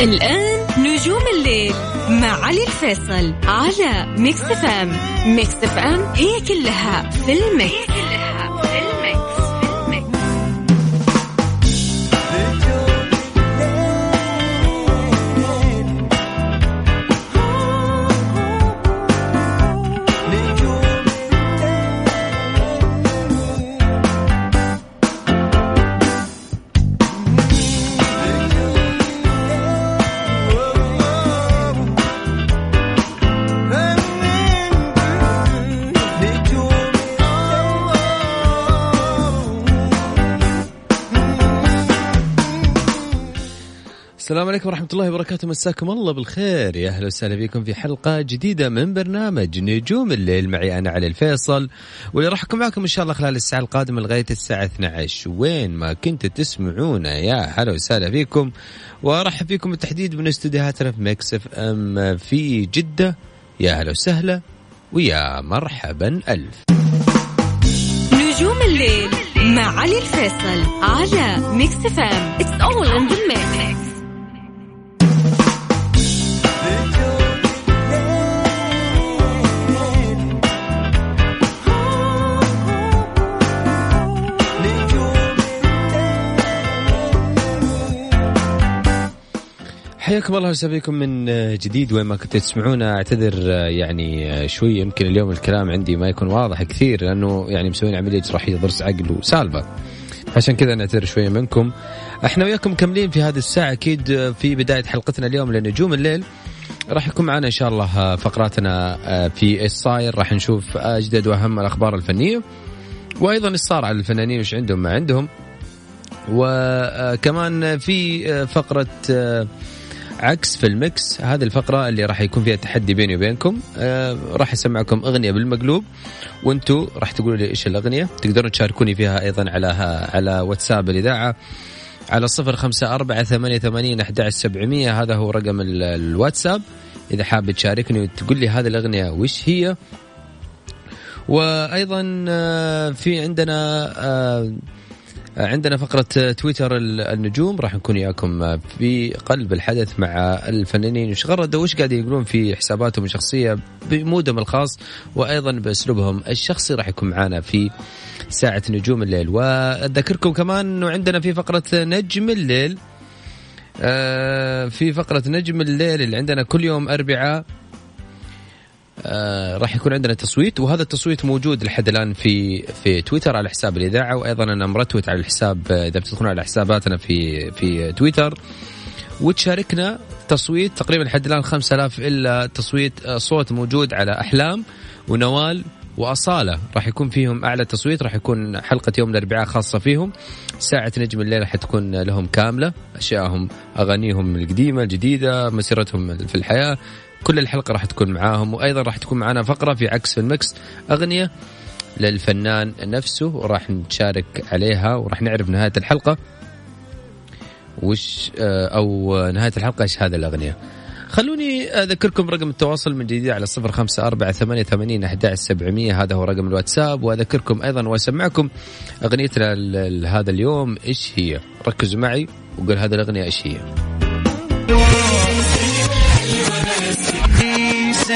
الآن نجوم الليل مع علي الفيصل على Mix FM Mix FM هي كلها في ال mix. السلام عليكم ورحمة الله وبركاته. مساكم الله بالخير. يا أهلا وسهلا بكم في حلقة جديدة من برنامج نجوم الليل. معي أنا علي الفيصل واللي راح أكون معكم إن شاء الله خلال الساعة القادمة لغاية الساعة 12 وين ما كنتوا تسمعونا يا هلا وسهلا فيكم وأرحب فيكم بالتحديد من استديوهاتنا في Mix FM في جدة. يا هلا وسهلا ويا مرحبا ألف. نجوم الليل مع علي الفيصل على Mix FM It's all in the mix. حياكم الله وسهلا بكم من جديد. وين ما كنتوا تسمعونا أعتذر يعني شوي. يمكن اليوم الكلام عندي ما يكون واضح كثير لأنه يعني مسوين عملية جراحية ضرس عقل وسالفة. عشان كذا نعتذر شوية منكم. إحنا وياكم مكملين في هذه الساعة أكيد في بداية حلقتنا اليوم لنجوم الليل. راح يكون معنا إن شاء الله فقراتنا في إيش صاير. راح نشوف أجدد وأهم الأخبار الفنية وأيضا إيش صار على الفنانين وش عندهم ما عندهم. وكمان في فقرة عكس في المكس هذه الفقرة اللي راح يكون فيها تحدي بيني وبينكم. آه راح أسمعكم أغنية بالمقلوب وأنتم راح تقولوا لي إيش الأغنية. تقدرون تشاركوني فيها أيضا على على واتساب الإذاعة على صفر خمسة أربعة ثمانية ثمانين أحد سبعمية. هذا هو رقم الواتساب. إذا حاب تشاركني وتقول لي هذه الأغنية وش هي. وأيضا آه في عندنا آه عندنا فقرة تويتر النجوم راح نكون وياكم في قلب الحدث مع الفنانين. وش غردوا وش قاعد يقولون في حساباتهم الشخصية بمودهم الخاص وأيضا بأسلوبهم الشخصي راح يكون معنا في ساعة نجوم الليل. وأذكركم كمان أنه عندنا في فقرة نجم الليل في فقرة نجم الليل اللي عندنا كل يوم أربعاء آه راح يكون عندنا تصويت وهذا التصويت موجود لحد الآن في في تويتر على حساب الإذاعة وأيضا أنا مرتوت على الحساب إذا بتدخلون على حساباتنا في في تويتر وتشاركنا تصويت تقريبا لحد الآن 5000 إلا تصويت صوت موجود على أحلام ونوال وأصالة. راح يكون فيهم أعلى تصويت راح يكون حلقة يوم الأربعاء خاصة فيهم. ساعة نجم الليل حتكون لهم كاملة اشيائهم أغانيهم القديمة الجديدة مسيرتهم في الحياة. كل الحلقة راح تكون معاهم وأيضا راح تكون معنا فقرة في عكس في المكس. أغنية للفنان نفسه وراح نشارك عليها وراح نعرف نهاية الحلقة. وش أو نهاية الحلقة إيش هذه الأغنية؟ خلوني أذكركم رقم التواصل من جديد على صفر خمسة أربعة ثمانية ثمانين أحد سبعمية. هذا هو رقم الواتساب. وأذكركم أيضا وأسمعكم أغنيتنا هذا اليوم إيش هي؟ ركزوا معي وقول هذه الأغنية إيش هي.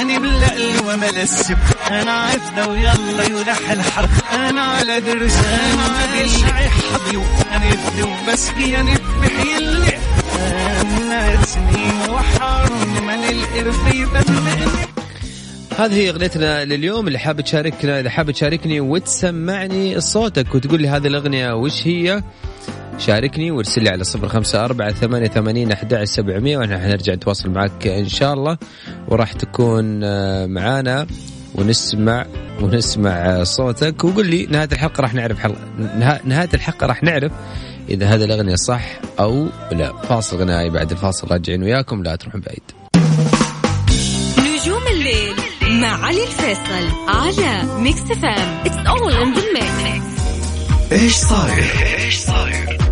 لساني باللقل ومل السب أنا عفده ويلا يلح الحرب. أنا على درس أنا بالشعي حظي وأنا نفدي وبسقي أنا بحيلي أنا سنين وحرم من القرف يبلغني هذه هي أغنيتنا لليوم. اللي حاب تشاركنا اذا حاب تشاركني وتسمعني صوتك وتقول لي هذه الأغنية وش هي. شاركني وارسل لي على صفر خمسة أربعة ثمانية ثمانين أحد سبعمية وإحنا حنرجع نتواصل معك إن شاء الله. وراح تكون معانا ونسمع ونسمع صوتك. وقول لي نهاية الحلقة راح نعرف حلقة نهاية الحلقة راح نعرف إذا هذه الأغنية صح أو لا. فاصل غنائي بعد الفاصل راجعين وياكم لا تروحون بعيد. نجوم الليل مع علي الفيصل على Mix FM It's all in the mix. إيش صاير؟ إيش صاير؟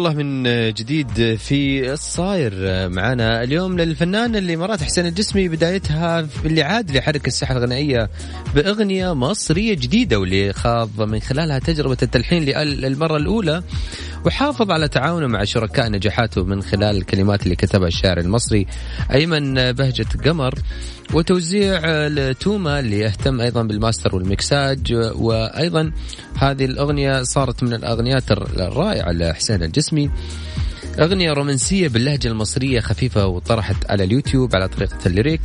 حياكم الله من جديد في الصاير معنا. اليوم للفنان الامارات حسين الجسمي بدايتها اللي عاد لحركة الساحة الغنائية بأغنية مصرية جديدة واللي خاض من خلالها تجربة التلحين للمرة الأولى. وحافظ على تعاونه مع شركاء نجاحاته من خلال الكلمات اللي كتبها الشاعر المصري أيمن بهجة قمر وتوزيع لتوما اللي يهتم أيضا بالماستر والمكساج وأيضا هذه الأغنية صارت من الأغنيات الرائعة لحسين الجسمي. أغنية رومانسية باللهجة المصرية خفيفة وطرحت على اليوتيوب على طريقة الليريك.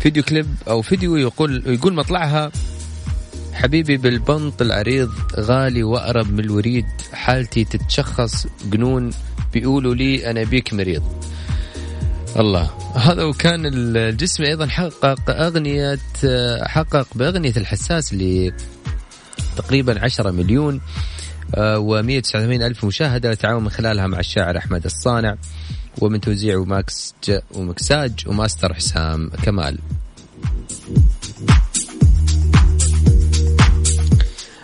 فيديو كليب أو فيديو يقول يقول مطلعها. حبيبي بالبنط العريض غالي وأقرب من الوريد حالتي تتشخص جنون بيقولوا لي أنا بيك مريض. الله. هذا وكان الجسم أيضا حقق أغنية حقق بأغنية الحساس اللي تقريبا 10 مليون و189 ألف مشاهدة تعاون من خلالها مع الشاعر أحمد الصانع ومن توزيع وماكس ومكساج وماستر حسام كمال.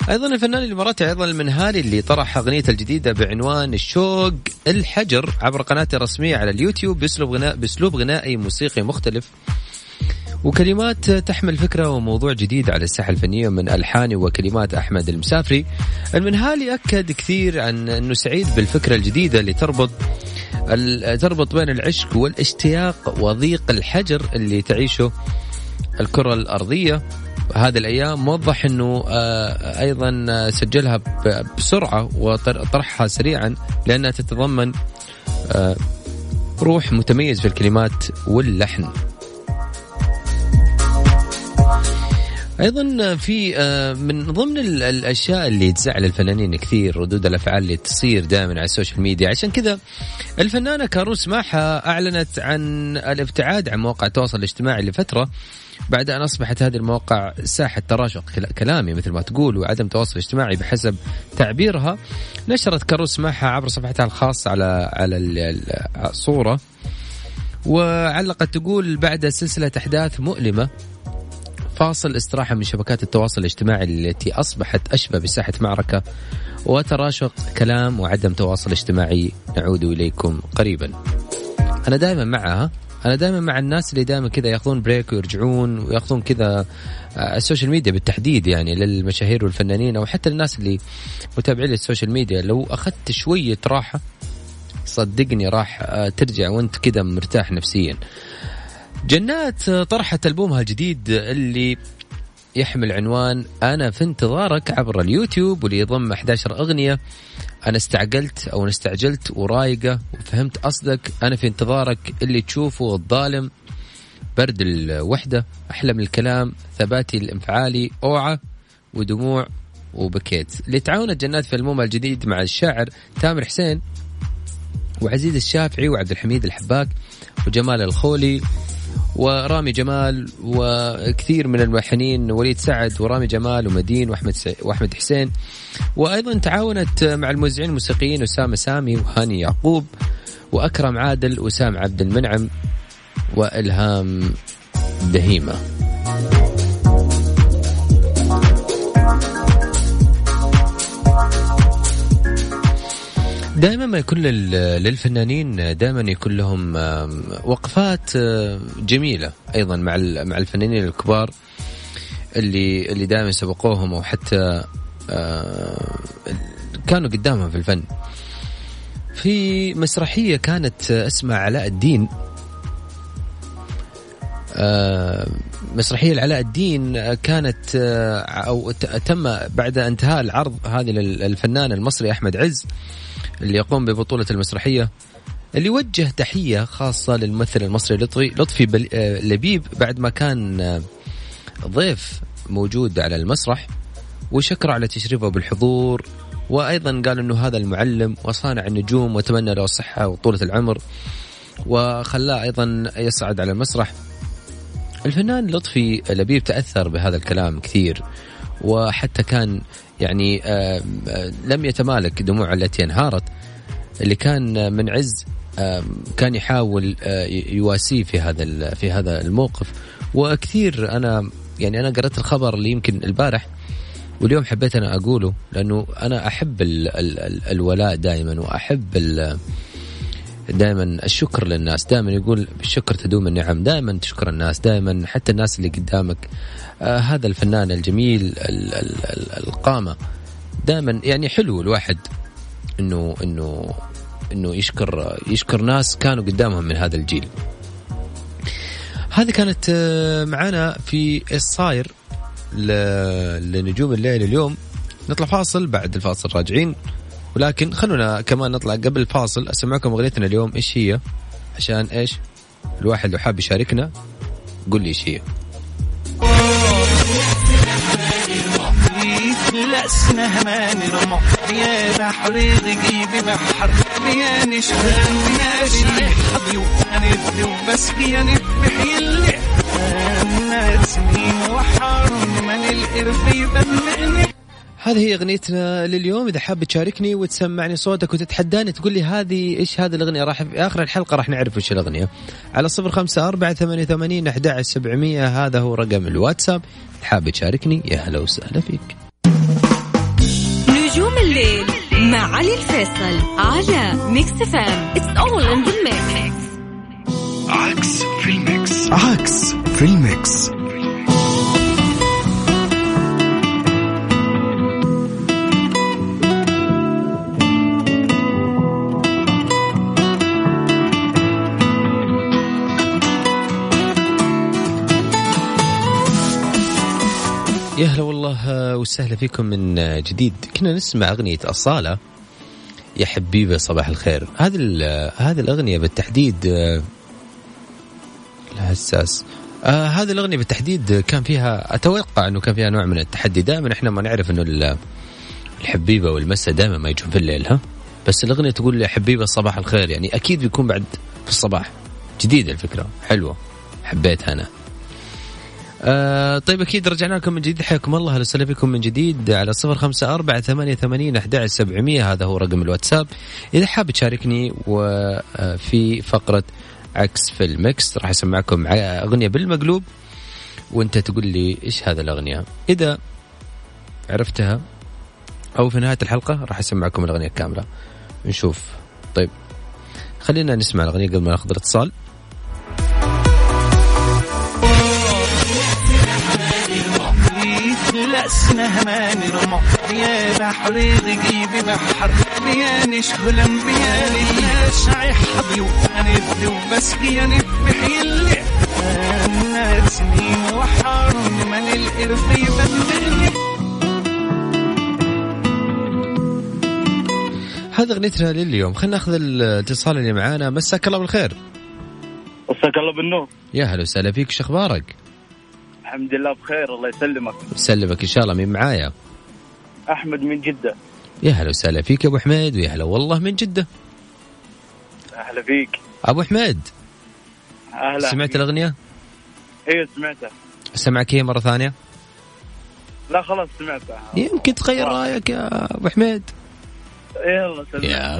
أيضا الفنان الاماراتي أيضا المنهالي اللي طرح أغنيته الجديدة بعنوان الشوق الحجر عبر قناته الرسميه على اليوتيوب بأسلوب غناء بأسلوب غنائي موسيقي مختلف. وكلمات تحمل فكرة وموضوع جديد على الساحة الفنية من ألحان وكلمات أحمد المسافري. المنهالي أكد كثير عن أنه سعيد بالفكرة الجديدة اللي تربط تربط بين العشق والاشتياق وضيق الحجر اللي تعيشه الكرة الأرضية. هذه الأيام موضح أنه آه، أيضا سجلها بسرعة وطرحها سريعا لأنها تتضمن آه، روح متميز في الكلمات واللحن. أيضا في آه، من ضمن الأشياء اللي تزعل الفنانين كثير ردود الأفعال اللي تصير دائما على ال social media. عشان كذا الفنانة كارول سماحة أعلنت عن الابتعاد عن مواقع التواصل الاجتماعي لفترة بعد أن أصبحت هذه المواقع ساحة تراشق كلامي مثل ما تقول وعدم تواصل اجتماعي بحسب تعبيرها. نشرت كاروس ماحا عبر صفحتها الخاصة على على الصورة وعلقت تقول بعد سلسلة أحداث مؤلمة فاصل استراحة من شبكات التواصل الاجتماعي التي أصبحت أشبه بساحة معركة وتراشق كلام وعدم تواصل اجتماعي. نعود إليكم قريبا. أنا دائما معها أنا دائما مع الناس اللي دائما كذا ياخذون بريك ويرجعون وياخذون كذا آه، ال social media بالتحديد يعني للمشاهير والفنانين أو حتى الناس اللي متابعين لل social media. لو أخذت شوية راحة صدقني راح آه، ترجع وأنت كذا مرتاح نفسيا. جنات طرحت ألبومها الجديد اللي يحمل عنوان أنا في انتظارك عبر اليوتيوب واللي يضم 11 أغنية. أنا استعجلت أو أنا استعجلت ورايقة وفهمت قصدك. أنا في انتظارك اللي تشوفه الظالم. برد الوحدة أحلم الكلام ثباتي الانفعالي أوعى ودموع وبكيت. اللي تعاونت جنات في ألبومها الجديد مع الشاعر تامر حسين وعزيز الشافعي وعبد الحميد الحباك وجمال الخولي. ورامي جمال وكثير من الملحنين وليد سعد ورامي جمال ومدين وأحمد وأحمد حسين. وأيضا تعاونت مع الموزعين الموسيقيين أسامة سامي وهاني يعقوب وأكرم عادل وسام عبد المنعم وإلهام بهيمه دائما ما يكون للفنانين دائما يكون لهم وقفات جميلة أيضا مع مع الفنانين الكبار اللي اللي دائما سبقوهم أو حتى كانوا قدامهم في الفن. في مسرحية كانت اسمها علاء الدين مسرحية علاء الدين كانت أو تم بعد انتهاء العرض هذه للفنان المصري أحمد عز اللي يقوم ببطولة المسرحية اللي وجه تحية خاصة للممثل المصري لطفي لطفي آه، لبيب بعد ما كان آه، ضيف موجود على المسرح وشكر على تشريفه بالحضور وأيضا قال إنه هذا المعلم وصانع النجوم وتمنى له الصحة وطولة العمر وخلاه أيضا يصعد على المسرح. الفنان لطفي لبيب تأثر بهذا الكلام كثير. وحتى كان يعني آه، آه، لم يتمالك دموع التي انهارت اللي كان من عز كان يحاول آه، يواسيه في هذا في هذا الموقف. وكثير أنا يعني أنا قرأت الخبر اللي يمكن البارح واليوم حبيت أنا أقوله لأنه أنا أحب ال ال ال الولاء دائما وأحب دائما الشكر للناس. دائما يقول بالشكر تدوم النعم. دائما تشكر الناس. دائما حتى الناس اللي قدامك آه هذا الفنان الجميل ال ال ال القامة. دائما يعني حلو الواحد انه انه إنه يشكر يشكر ناس كانوا قدامهم من هذا الجيل. هذه كانت آه، معنا في الصاير لنجوم الليل اليوم. نطلع فاصل بعد الفاصل راجعين. ولكن خلونا كمان نطلع قبل الفاصل. أسمعكم أغنيتنا اليوم إيش هي؟ عشان إيش؟ الواحد لو حاب يشاركنا قول لي إيش هي. لا اسمها ماني رمى يا بحر غيبي بحر يا نشهد يا حظي وأنا وبس يا نبحي اللي أنا سنين وحرم من القرف يبلغني هذه هي أغنيتنا لليوم. إذا حاب تشاركني وتسمعني صوتك وتتحداني تقول لي هذه إيش هذه الأغنية؟ راح في آخر الحلقة راح نعرف إيش الأغنية. على صفر خمسة أربعة ثمانية ثمانين أحد سبعمية. هذا هو رقم الواتساب. حاب تشاركني يا هلا وسهلا فيك. مع علي الفيصل على Mix FM It's all in the mix عكس في ال mix. عكس في ال mix. يا هلا والله وسهلا فيكم من جديد. كنا نسمع أغنية أصالة يا حبيبة صباح الخير. هذه هذه الأغنية بالتحديد الحساس آه هذه الأغنية بالتحديد كان فيها أتوقع أنه كان فيها نوع من التحدي. دائما إحنا ما نعرف أنه الحبيبة والمسة دائما ما يجون في الليل ها؟ بس الأغنية تقول يا حبيبة صباح الخير يعني أكيد بيكون بعد في الصباح. جديدة الفكرة حلوة حبيتها أنا. آه طيب أكيد رجعنا لكم من جديد. حياكم الله. أهلا وسهلا بكم من جديد. على صفر خمسة أربعة ثمانية ثمانين أحد سبعمية. هذا هو رقم الواتساب. إذا حاب تشاركني وفي فقرة عكس في المكس راح أسمعكم أغنية بالمقلوب. وأنت تقول لي إيش هذا الأغنية؟ إذا عرفتها أو في نهاية الحلقة راح أسمعكم الأغنية كاملة. نشوف. طيب خلينا نسمع الأغنية قبل ما ناخذ الاتصال. اسمها ماني رمى يا بحر غيبي بحر يا نشغل انبياء الناس حظي وأنا وبس يا نبحي اللي أنا سنين وحار من القرف يبلغني هذا أغنيتنا لليوم. خلينا نأخذ الاتصال اللي معانا. مساك الله بالخير. مساك الله بالنور. يا هلا وسهلا فيك. شو أخبارك؟ الحمد لله بخير الله يسلمك. يسلمك إن شاء الله مين معايا؟ أحمد من جدة. يا هلا وسهلا فيك يا أبو حميد ويا هلا والله من جدة. أهلا فيك. أبو حميد أهلا. سمعت فيك. الأغنية؟ أيوه سمعتها. اسمعك هي مرة ثانية؟ لا خلاص سمعتها. يمكن تغير رأيك يا أبو حميد. يلا سلام يا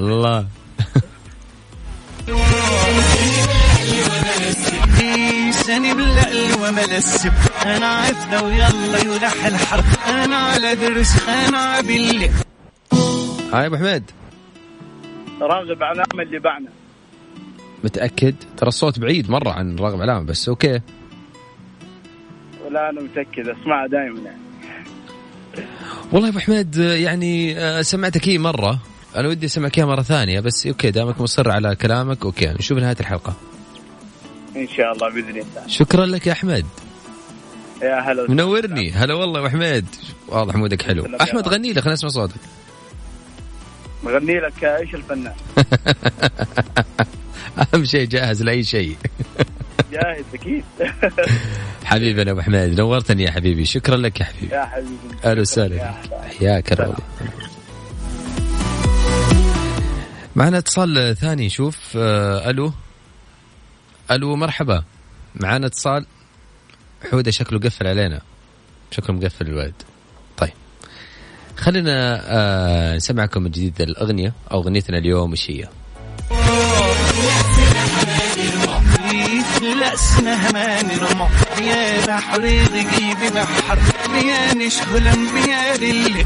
الله سني باللقل وملا السب أنا عفنا ويلا يلح الحرب أنا على درس أنا باللي. هاي أبو حميد. راغب علامه اللي بعنا. متأكد؟ ترى الصوت بعيد مرة عن راغب علامه بس أوكي. ولا أنا متأكد اسمعها دائما يعني. والله أبو حميد يعني آه، سمعتك هي مرة. أنا ودي أسمعك مرة ثانية بس okay دامك مصر على كلامك okay نشوف نهاية الحلقة. إن شاء الله بإذن الله. شكرا لك يا أحمد. يا هلا منورني. هلا والله يا حميد واضح mood ك حلو. أحمد غني لك خلينا نسمع صوتك. مغني لك إيش الفنان؟ أهم شيء جاهز لأي شيء. جاهز أكيد. حبيبنا أبو حميد نورتني يا حبيبي. شكرا لك يا حبيبي. يا حبيبي. أهلا وسهلا حياك الله. معنا اتصال ثاني شوف آه ألو. ألو مرحبا. معنا اتصال؟ حودة شكله قفل علينا. شكله مقفل الولد طيب. خلينا آه نسمعكم من جديد الأغنية أو أغنيتنا اليوم وش هي؟ رمح يا بحر بحر يا نشهلم يا للي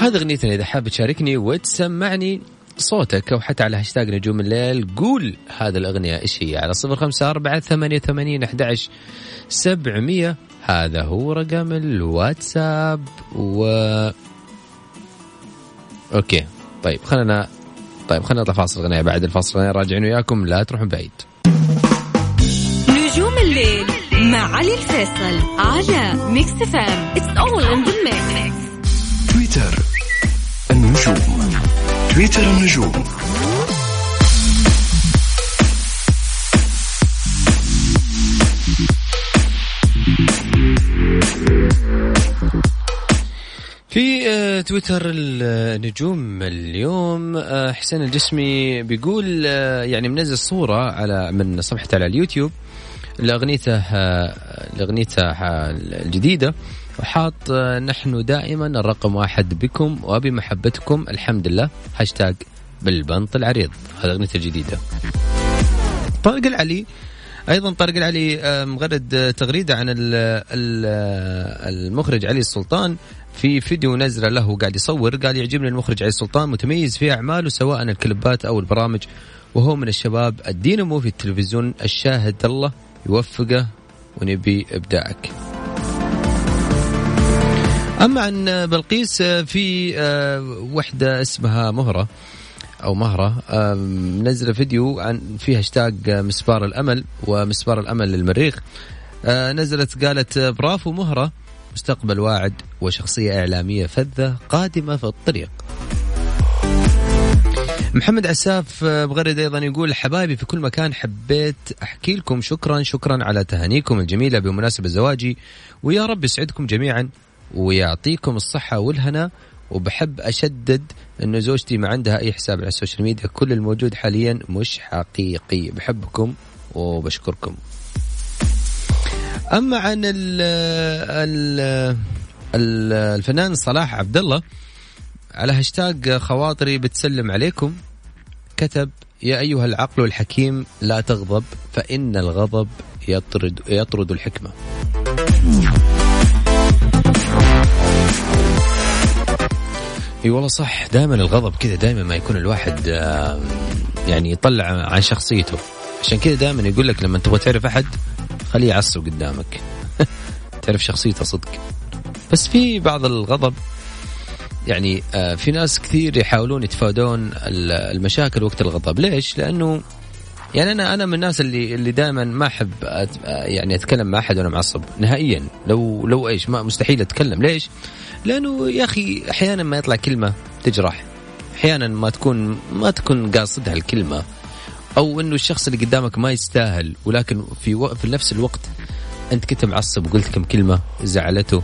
هذا أغنيتنا إذا حاب تشاركني وتسمعني صوتك أو حتى على هاشتاج نجوم الليل. قول هذه الأغنية إيش هي؟ على صفر خمسة أربعة ثمانية ثمانين أحد سبعمية. هذا هو رقم الواتساب. و okay. طيب خلينا طيب خلينا نطلع فاصل غنية بعد الفاصل غنية راجعين وياكم. لا تروحون بعيد. نجوم الليل مع علي الفيصل على Mix FM It's all in the mix تويتر النجوم. تويتر النجوم. في آه، تويتر النجوم اليوم آه، حسين الجسمي بيقول آه، يعني منزل صورة على من صفحته على اليوتيوب. لأغنيته لأغنيته الجديدة. وحاط نحن دائما الرقم واحد بكم وبمحبتكم الحمد لله هاشتاج بالبنط العريض هذا أغنيته الجديدة. طارق العلي أيضا طارق العلي مغرد تغريدة عن المخرج علي السلطان. في فيديو نزله له قاعد يصور قال يعجبني المخرج علي السلطان متميز في أعماله سواء الكليبات أو البرامج. وهو من الشباب الدينامو في التلفزيون الشاهد الله. يوفقه ونبي إبداعك. أما عن بلقيس في آه، وحدة اسمها مهرة أو مهرة منزلة فيديو عن في هاشتاج مسبار الأمل ومسبار الأمل للمريخ آه، نزلت قالت برافو مهرة مستقبل واعد وشخصية إعلامية فذة قادمة في الطريق محمد عساف بغرد أيضا يقول حبايبي في كل مكان حبيت أحكي لكم شكرا شكرا على تهانيكم الجميلة بمناسبة زواجي ويا رب يسعدكم جميعا ويعطيكم الصحة والهنا. وبحب أشدد انه زوجتي ما عندها أي حساب على السوشيال ميديا كل الموجود حاليا مش حقيقي. بحبكم وبشكركم. أما عن ال ال الفنان صلاح عبد الله على هاشتاج خواطري بتسلم عليكم. كتب يا أيها العقل الحكيم لا تغضب فإن الغضب يطرد يطرد الحكمة. إي والله صح دائما الغضب كذا دائما ما يكون الواحد يعني يطلع عن شخصيته. عشان كذا دائما يقول لك لما تبغى تعرف أحد خليه يعصب قدامك. تعرف شخصيته صدق. بس في بعض الغضب يعني آه، في ناس كثير يحاولون يتفادون المشاكل وقت الغضب. ليش؟ لأنه يعني أنا أنا من الناس اللي اللي دائما ما أحب يعني أتكلم مع أحد وأنا معصب نهائيا. لو لو إيش؟ ما مستحيل أتكلم. ليش؟ لأنه يا أخي أحيانا ما يطلع كلمة تجرح. أحيانا ما تكون ما تكون قاصدها الكلمة. أو إنه الشخص اللي قدامك ما يستاهل ولكن في و... في نفس الوقت أنت كنت معصب وقلت كم كلمة زعلته.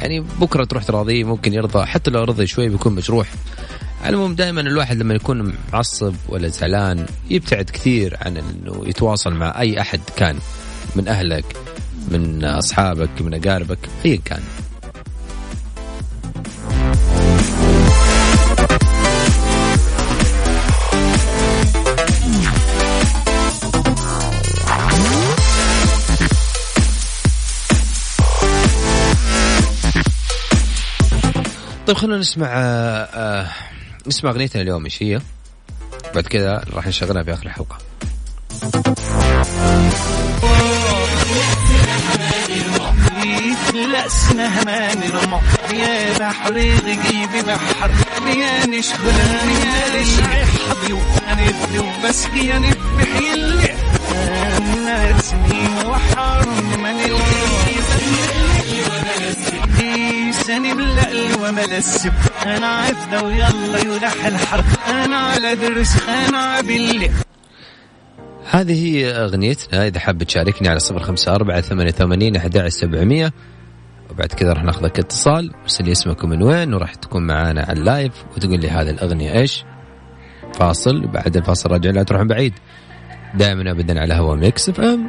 يعني بكرة تروح تراضيه ممكن يرضى. حتى لو رضي شوي بيكون مجروح. العموم دائما الواحد لما يكون معصب ولا زعلان يبتعد كثير عن إنه يتواصل مع أي أحد كان من أهلك من أصحابك من أقاربك ايا كان. طيب خلونا نسمع آه آه نسمع اغنيتنا اليوم إيش هي؟ بعد كذا راح نشغلها في اخر الحلقة. رمح يا جيبي بحر يا يا وبس يا نبحي اللي الناس وحر سني بلقل وملس أنا عفده ويلا يلح الحرب. أنا على درس أنا باللي. هذه هي أغنيتنا. إذا حاب تشاركني على صفر خمسة أربعة ثمانية ثمانين أحد سبعمية. وبعد كذا راح ناخذك اتصال. ارسل اسمك من وين وراح تكون معانا على ال live. وتقول لي هذه الأغنية إيش؟ فاصل. بعد الفاصل راجع لا تروح بعيد. دائما أبدا على هوا Mix FM.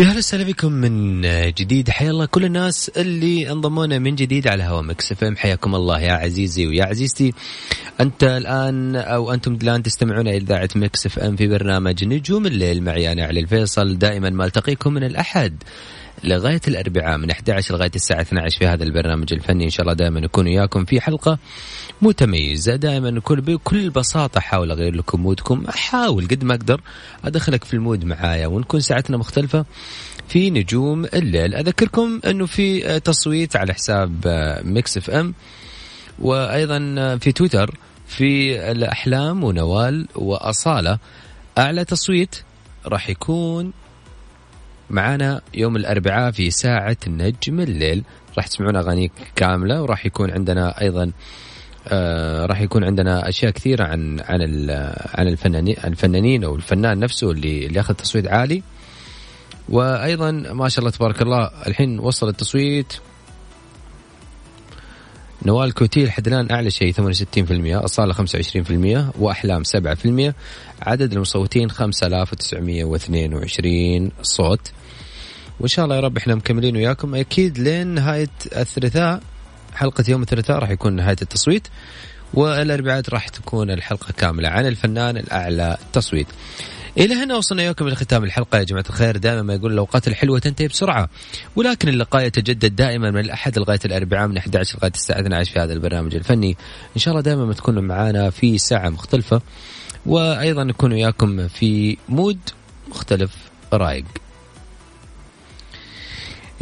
يا هلا وسهلا بكم من جديد. حيا الله كل الناس اللي انضمونا من جديد على هوا Mix FM. حياكم الله يا عزيزي ويا عزيزتي. انت الآن أو أنتم الآن تستمعون إلى إذاعة Mix FM في برنامج نجوم الليل معي أنا علي الفيصل. دائما ما ألتقيكم من الأحد. لغاية الأربعاء من 11 لغاية الساعة 12 في هذا البرنامج الفني. إن شاء الله دائما نكون وياكم في حلقة متميزة. دائما نكون بكل بساطة احاول أغير لكم mood كم. أحاول قد ما أقدر أدخلك في ال mood معايا ونكون ساعتنا مختلفة في نجوم الليل. أذكركم أنه في تصويت على حساب Mix FM وأيضا في تويتر في الأحلام ونوال وأصالة. أعلى تصويت راح يكون معنا يوم الأربعاء في ساعة نجم الليل. راح تسمعون أغاني كاملة وراح يكون عندنا أيضا آه راح يكون عندنا أشياء كثيرة عن عن عن الفنانين الفنانين أو الفنان نفسه اللي اللي أخذ تصويت عالي. وأيضا ما شاء الله تبارك الله الحين وصل التصويت نوال كوتي لحد الان أعلى شيء 68% أصالة 25% وأحلام 7% عدد المصوتين 5922 صوت. وإن شاء الله يا رب إحنا مكملين وياكم. أكيد لين نهاية الثلاثاء حلقة يوم الثلاثاء راح يكون نهاية التصويت والأربعاء راح تكون الحلقة كاملة عن الفنان الأعلى تصويت. إلى هنا وصلنا إياكم إلى ختام الحلقة. يا جماعة الخير دائما ما يقول الأوقات الحلوة تنتهي بسرعة ولكن اللقاء يتجدد دائما من الأحد لغاية الأربعاء من 11 لغاية الساعة 12 في هذا البرنامج الفني. إن شاء الله دائما ما تكونوا معنا في ساعة مختلفة وأيضا نكون وياكم في مود مختلف رايق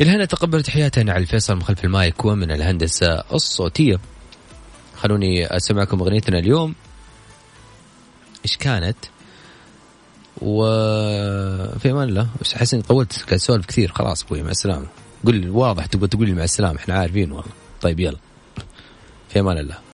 إلى هنا تقبل تحياتنا على الفيصل من خلف المايك ومن الهندسة الصوتية. خلوني أسمعكم أغنيتنا اليوم. إيش كانت؟ وفي أمان الله. أحس إني طولت قاعد أسولف كثير. خلاص أبوي مع السلامة. لي واضح تبغى تقول لي مع السلامة إحنا عارفين والله. طيب يلا. في أمان الله.